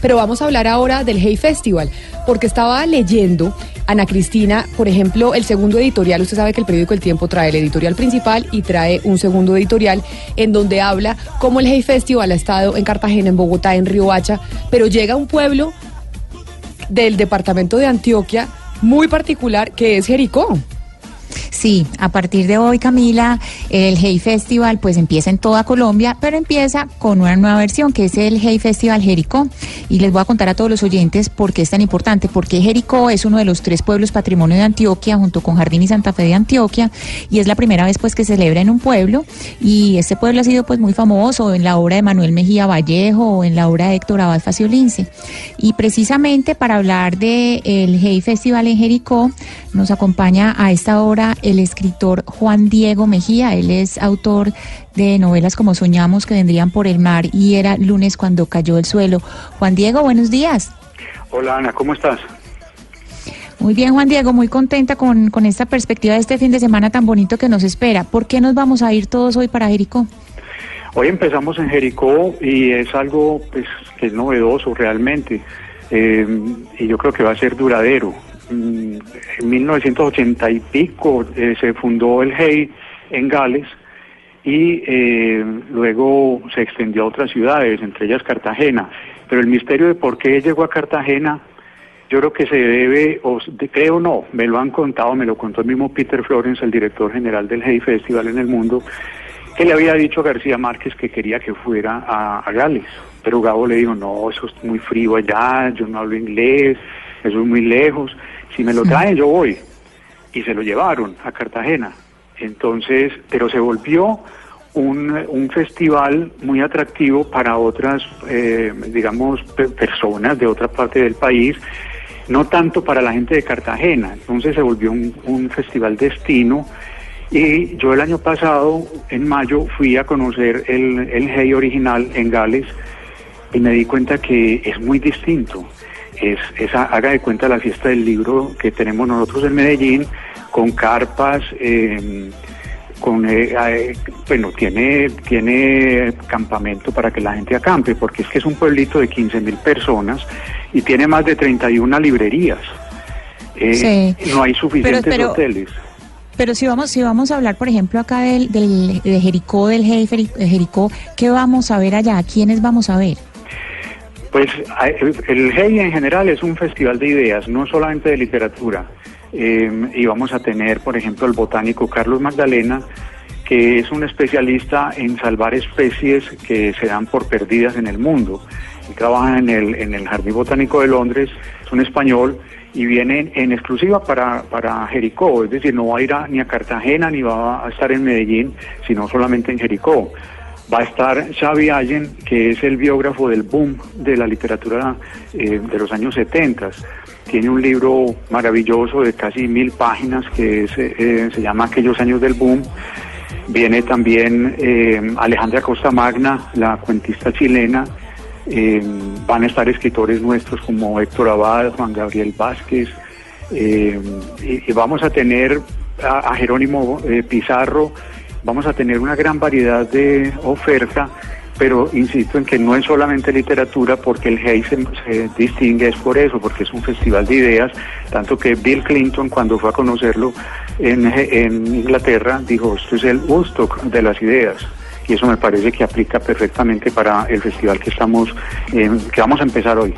Pero vamos a hablar ahora del Hey Festival, porque estaba leyendo, Ana Cristina, por ejemplo, el segundo editorial, usted sabe que el periódico El Tiempo trae el editorial principal y trae un segundo editorial en donde habla cómo el Hey Festival ha estado en Cartagena, en Bogotá, en Riohacha, pero llega a un pueblo del departamento de Antioquia muy particular que es Jericó. Sí, a partir de hoy, Camila, el Hey Festival pues empieza en toda Colombia, pero empieza con una nueva versión que es el Hey Festival Jericó. Y les voy a contar a todos los oyentes por qué es tan importante, porque Jericó es uno de los tres pueblos patrimonio de Antioquia, junto con Jardín y Santa Fe de Antioquia, y es la primera vez pues que se celebra en un pueblo, y este pueblo ha sido pues muy famoso en la obra de Manuel Mejía Vallejo o en la obra de Héctor Abad Faciolince. Y precisamente para hablar del el Hey Festival en Jericó, nos acompaña a esta hora el escritor Juan Diego Mejía. Él es autor de novelas como Soñamos que vendrían por el mar y era lunes cuando cayó el suelo. Juan Diego, buenos días. Hola Ana, ¿cómo estás? Muy bien, Juan Diego, muy contenta con, con esta perspectiva de este fin de semana tan bonito que nos espera. ¿Por qué nos vamos a ir todos hoy para Jericó? Hoy empezamos en Jericó y es algo pues, que es novedoso realmente eh, y yo creo que va a ser duradero. En 1980 y pico eh, se fundó el HEI en Gales y eh, luego se extendió a otras ciudades, entre ellas Cartagena. Pero el misterio de por qué llegó a Cartagena, yo creo que se debe, o creo no, me lo han contado, me lo contó el mismo Peter Florence, el director general del HEI Festival en el mundo, que le había dicho a García Márquez que quería que fuera a Gales. Pero Gabo le dijo, no, eso es muy frío allá, yo no hablo inglés, eso es muy lejos. Si me lo traen, yo voy. Y se lo llevaron a Cartagena. Entonces, pero se volvió un, un festival muy atractivo para otras, eh, digamos, pe- personas de otra parte del país, no tanto para la gente de Cartagena. Entonces se volvió un, un festival destino. Y yo el año pasado, en mayo, fui a conocer el, el Hey original en Gales y me di cuenta que es muy distinto. Es, esa, haga de cuenta la fiesta del libro que tenemos nosotros en Medellín, con carpas, eh, con, eh, bueno, tiene, tiene campamento para que la gente acampe, porque es que es un pueblito de 15 mil personas y tiene más de 31 librerías. Eh, Sí. No hay suficientes pero- hoteles. Pero si vamos, si vamos a hablar, por ejemplo, acá del, del de Jericó, del Jericó, ¿qué vamos a ver allá? ¿A quiénes vamos a ver? Pues el GEI en general es un festival de ideas, no solamente de literatura. Eh, y vamos a tener, por ejemplo, el botánico Carlos Magdalena, que es un especialista en salvar especies que se dan por perdidas en el mundo. Él trabaja en el, en el Jardín Botánico de Londres, es un español y viene en, en exclusiva para, para Jericó, es decir, no va a ir a- ni a Cartagena ni va a estar en Medellín, sino solamente en Jericó. Va a estar Xavi Allen, que es el biógrafo del boom de la literatura eh, de los años 70. Tiene un libro maravilloso de casi mil páginas que eh, se llama Aquellos años del boom. Viene también eh, Alejandra Costa Magna, la cuentista chilena. Van a estar escritores nuestros como Héctor Abad, Juan Gabriel Vázquez. y, vamos a tener a, a Jerónimo Pizarro. Vamos a tener una gran variedad de oferta, pero insisto en que no es solamente literatura, porque el Hey se, distingue es por eso, porque es un festival de ideas, tanto que Bill Clinton cuando fue a conocerlo en, en Inglaterra dijo, esto es el Woodstock de las ideas. Y eso me parece que aplica perfectamente para el festival que estamos, eh, que vamos a empezar hoy.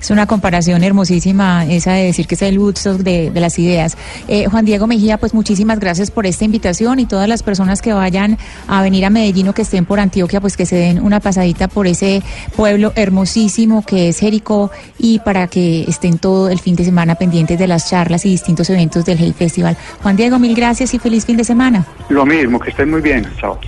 Es una comparación hermosísima esa de decir que es el Woodstock de, las ideas. Eh, Juan Diego Mejía, pues muchísimas gracias por esta invitación y todas las personas que vayan a venir a Medellín o que estén por Antioquia, pues que se den una pasadita por ese pueblo hermosísimo que es Jericó y para que estén todo el fin de semana pendientes de las charlas y distintos eventos del Hey Festival. Juan Diego, mil gracias y feliz fin de semana. Lo mismo, que estén muy bien. Chao.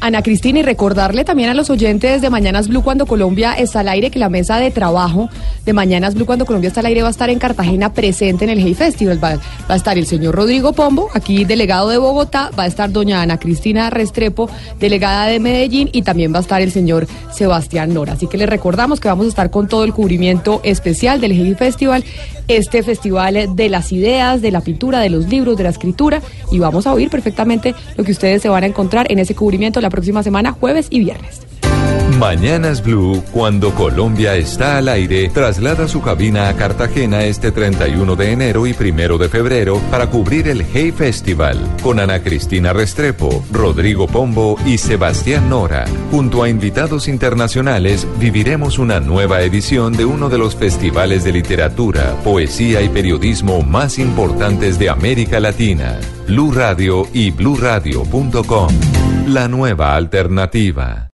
Ana Cristina, y recordarle también a los oyentes de Mañanas Blue cuando Colombia está al aire que la mesa de trabajo de Mañanas Blue cuando Colombia está al aire va a estar en Cartagena presente en el Hey Festival. Va, a estar el señor Rodrigo Pombo, aquí delegado de Bogotá, va a estar doña Ana Cristina Restrepo, delegada de Medellín, y también va a estar el señor Sebastián Nora. Así que les recordamos que vamos a estar con todo el cubrimiento especial del Hey Festival, este festival de las ideas, de la pintura, de los libros, de la escritura, y vamos a oír perfectamente lo que ustedes se van a encontrar en ese cubrimiento la próxima semana, jueves y viernes. Mañanas Blue, cuando Colombia está al aire, traslada su cabina a Cartagena este 31 de enero y 1 de febrero para cubrir el Hey Festival con Ana Cristina Restrepo, Rodrigo Pombo y Sebastián Nora. Junto a invitados internacionales, viviremos una nueva edición de uno de los festivales de literatura, poesía y periodismo más importantes de América Latina. Blue Radio y bluradio.com. La nueva alternativa.